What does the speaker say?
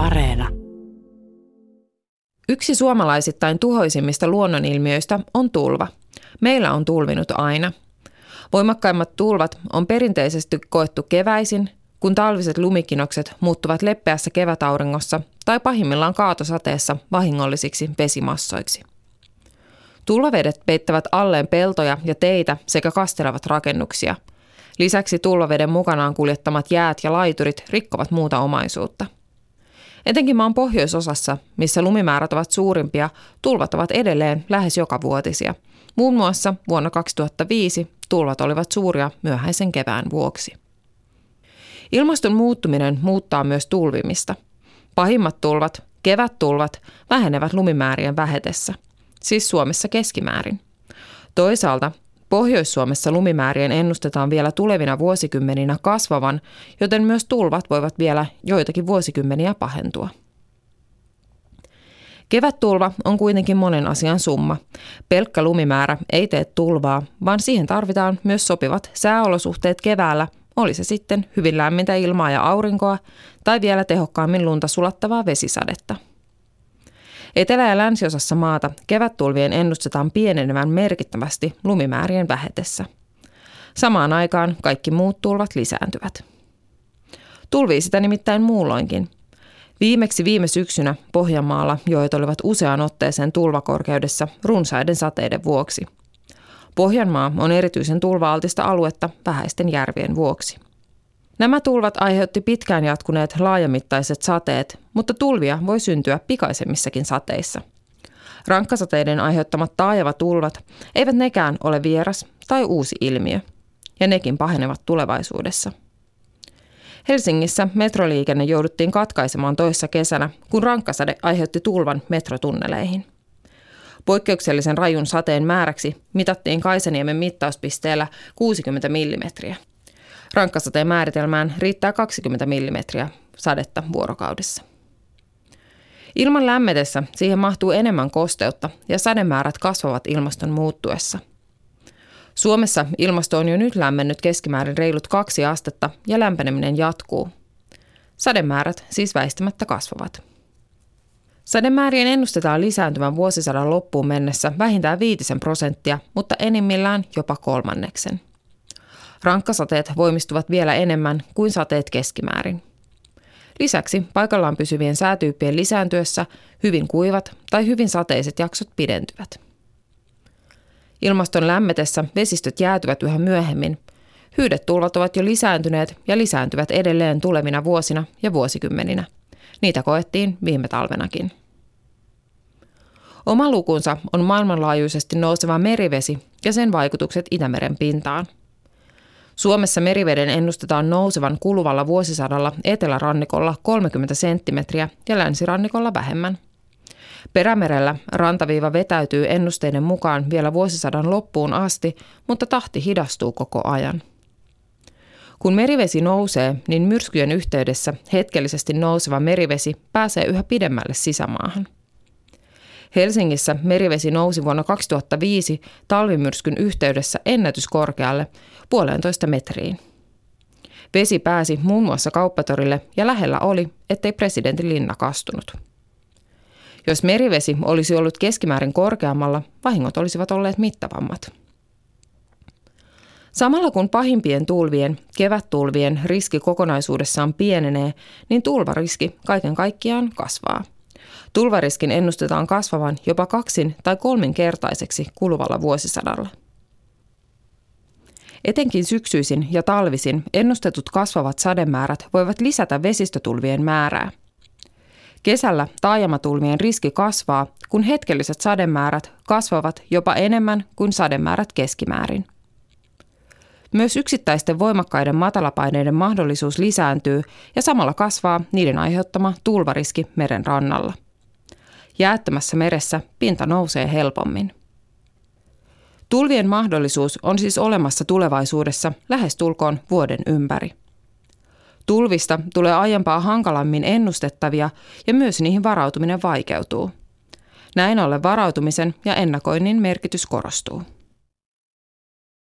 Areena. Yksi suomalaisittain tuhoisimmista luonnonilmiöistä on tulva. Meillä on tulvinut aina. Voimakkaimmat tulvat on perinteisesti koettu keväisin, kun talviset lumikinokset muuttuvat leppeässä kevätauringossa tai pahimmillaan kaatosateessa vahingollisiksi vesimassoiksi. Tulvavedet peittävät alleen peltoja ja teitä sekä kastelevat rakennuksia. Lisäksi tulvaveden mukanaan kuljettamat jäät ja laiturit rikkovat muuta omaisuutta – Etenkin maan pohjoisosassa, missä lumimäärät ovat suurimpia, tulvat ovat edelleen lähes joka vuotisia. Muun muassa vuonna 2005 tulvat olivat suuria myöhäisen kevään vuoksi. Ilmaston muuttuminen muuttaa myös tulvimista. Pahimmat tulvat, kevättulvat, vähenevät lumimäärien vähetessä, siis Suomessa keskimäärin. Toisaalta Pohjois-Suomessa lumimäärien ennustetaan vielä tulevina vuosikymmeninä kasvavan, joten myös tulvat voivat vielä joitakin vuosikymmeniä pahentua. Kevättulva on kuitenkin monen asian summa. Pelkkä lumimäärä ei tee tulvaa, vaan siihen tarvitaan myös sopivat sääolosuhteet keväällä, oli se sitten hyvin lämmintä ilmaa ja aurinkoa tai vielä tehokkaammin lunta sulattavaa vesisadetta – Etelä- ja länsiosassa maata kevättulvien ennustetaan pienenevän merkittävästi lumimäärien vähetessä. Samaan aikaan kaikki muut tulvat lisääntyvät. Tulvii sitä nimittäin muulloinkin. Viimeksi viime syksynä Pohjanmaalla joet olivat useaan otteeseen tulvakorkeudessa runsaiden sateiden vuoksi. Pohjanmaa on erityisen tulvaaltista aluetta vähäisten järvien vuoksi. Nämä tulvat aiheutti pitkään jatkuneet laajamittaiset sateet, mutta tulvia voi syntyä pikaisemmissakin sateissa. Rankkasateiden aiheuttamat tulvat eivät nekään ole vieras tai uusi ilmiö, ja nekin pahenevat tulevaisuudessa. Helsingissä metroliikenne jouduttiin katkaisemaan toissa kesänä, kun rankkasade aiheutti tulvan metrotunneleihin. Poikkeuksellisen rajun sateen määräksi mitattiin Kaisaniemen mittauspisteellä 60 millimetriä. Rankkasateen määritelmään riittää 20 mm sadetta vuorokaudessa. Ilman lämmetessä siihen mahtuu enemmän kosteutta ja sademäärät kasvavat ilmaston muuttuessa. Suomessa ilmasto on jo nyt lämmennyt keskimäärin reilut kaksi astetta ja lämpeneminen jatkuu. Sademäärät siis väistämättä kasvavat. Sademäärien ennustetaan lisääntyvän vuosisadan loppuun mennessä vähintään viitisen prosenttia, mutta enimmillään jopa kolmanneksen. Rankkasateet voimistuvat vielä enemmän kuin sateet keskimäärin. Lisäksi paikallaan pysyvien säätyyppien lisääntyessä hyvin kuivat tai hyvin sateiset jaksot pidentyvät. Ilmaston lämmetessä vesistöt jäätyvät yhä myöhemmin. Hyydetulvat ovat jo lisääntyneet ja lisääntyvät edelleen tulevina vuosina ja vuosikymmeninä. Niitä koettiin viime talvenakin. Oma lukunsa on maailmanlaajuisesti nouseva merivesi ja sen vaikutukset Itämeren pintaan – Suomessa meriveden ennustetaan nousevan kuluvalla vuosisadalla etelärannikolla 30 senttimetriä ja länsirannikolla vähemmän. Perämerellä rantaviiva vetäytyy ennusteiden mukaan vielä vuosisadan loppuun asti, mutta tahti hidastuu koko ajan. Kun merivesi nousee, niin myrskyjen yhteydessä hetkellisesti nouseva merivesi pääsee yhä pidemmälle sisämaahan. Helsingissä merivesi nousi vuonna 2005 talvimyrskyn yhteydessä ennätyskorkealle puolentoista metriin. Vesi pääsi muun muassa kauppatorille ja lähellä oli, ettei presidentin linna kastunut. Jos merivesi olisi ollut keskimäärin korkeammalla, vahingot olisivat olleet mittavammat. Samalla kun pahimpien tulvien, kevättulvien riski kokonaisuudessaan pienenee, niin tulvariski kaiken kaikkiaan kasvaa. Tulvariskin ennustetaan kasvavan jopa kaksin tai kolminkertaiseksi kuluvalla vuosisadalla. Etenkin syksyisin ja talvisin ennustetut kasvavat sademäärät voivat lisätä vesistötulvien määrää. Kesällä taajamatulvien riski kasvaa, kun hetkelliset sademäärät kasvavat jopa enemmän kuin sademäärät keskimäärin. Myös yksittäisten voimakkaiden matalapaineiden mahdollisuus lisääntyy ja samalla kasvaa niiden aiheuttama tulvariski meren rannalla. Jäättömässä meressä pinta nousee helpommin. Tulvien mahdollisuus on siis olemassa tulevaisuudessa lähestulkoon vuoden ympäri. Tulvista tulee aiempaa hankalammin ennustettavia ja myös niihin varautuminen vaikeutuu. Näin ollen varautumisen ja ennakoinnin merkitys korostuu.